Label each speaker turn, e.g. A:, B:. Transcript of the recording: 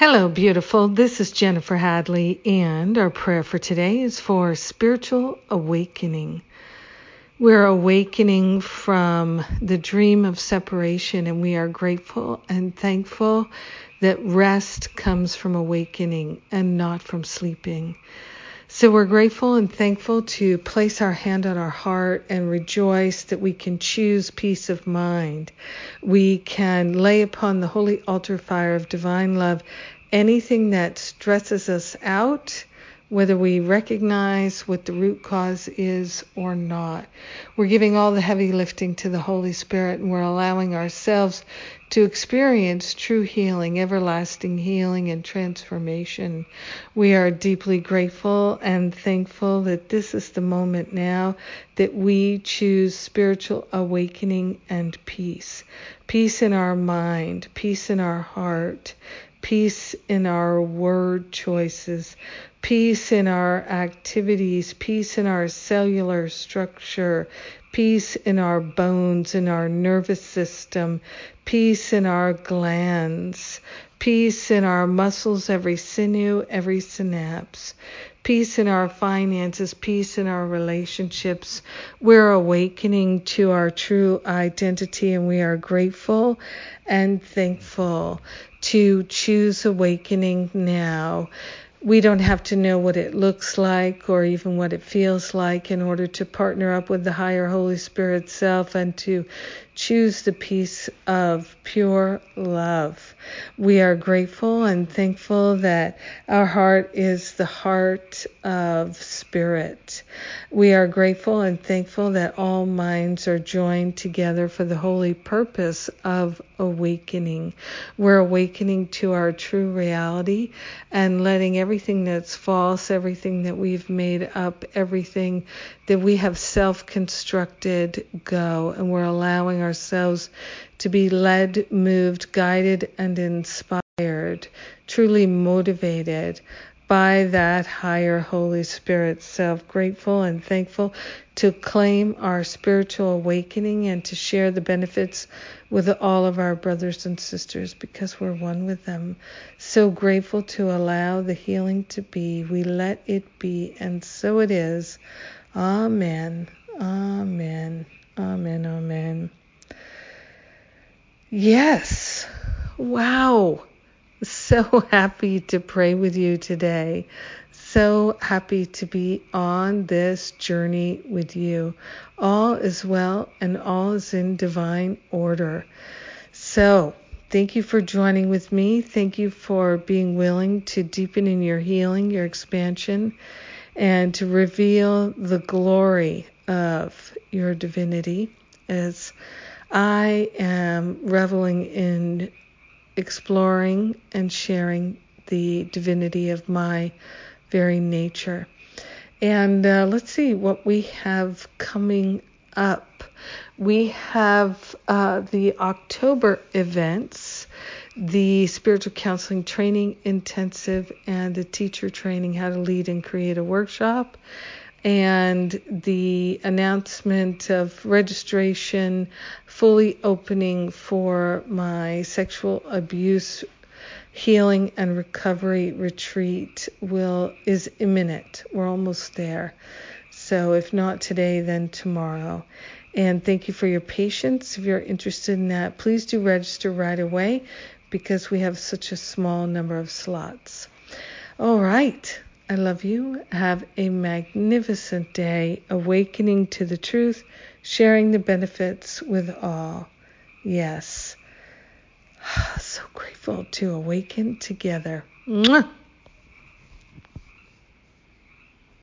A: Hello, beautiful. This is Jennifer Hadley, and our prayer for today is for spiritual awakening. We're awakening from the dream of separation, and we are grateful and thankful that rest comes from awakening and not from sleeping. So we're grateful and thankful to place our hand on our heart and rejoice that we can choose peace of mind. We can lay upon the holy altar fire of divine love anything that stresses us out whether we recognize what the root cause is or not. We're giving all the heavy lifting to the Holy Spirit and we're allowing ourselves to experience true healing, everlasting healing and transformation. We are deeply grateful and thankful that this is the moment now that we choose spiritual awakening and peace. Peace in our mind, peace in our heart, peace in our word choices, peace in our activities, peace in our cellular structure, peace in our bones, in our nervous system, peace in our glands, peace in our muscles, every sinew, every synapse, peace in our finances, peace in our relationships. We're awakening to our true identity and we are grateful and thankful to choose awakening now. We don't have to know what it looks like or even what it feels like in order to partner up with the higher Holy Spirit self and to choose the peace of pure love. We are grateful and thankful that our heart is the heart of spirit. We are grateful and thankful that all minds are joined together for the holy purpose of awakening. We're awakening to our true reality and letting everything that's false, everything that we've made up, everything that we have self constructed go. And we're allowing ourselves to be led, moved, guided, and inspired, truly motivated by that higher Holy Spirit self, grateful and thankful to claim our spiritual awakening and to share the benefits with all of our brothers and sisters because we're one with them. So grateful to allow the healing to be. We let it be, and so it is. Amen. Amen. Amen. Amen. Yes. Wow. So happy to pray with you today. So happy to be on this journey with you. All is well and all is in divine order. So, thank you for joining with me. Thank you for being willing to deepen in your healing, your expansion, and to reveal the glory of your divinity as I am reveling in exploring and sharing the divinity of my very nature. And uh, let's see what we have coming up. We have uh, the October events, the spiritual counseling training intensive, and the teacher training how to lead and create a workshop, and the announcement of registration fully opening for my sexual abuse healing and recovery retreat will is imminent. We're almost there. So if not today, then tomorrow. And thank you for your patience. If you're interested in that, please do register right away because we have such a small number of slots. All right. I love you. Have a magnificent day, awakening to the truth, sharing the benefits with all. Yes. So grateful to awaken together. Mwah!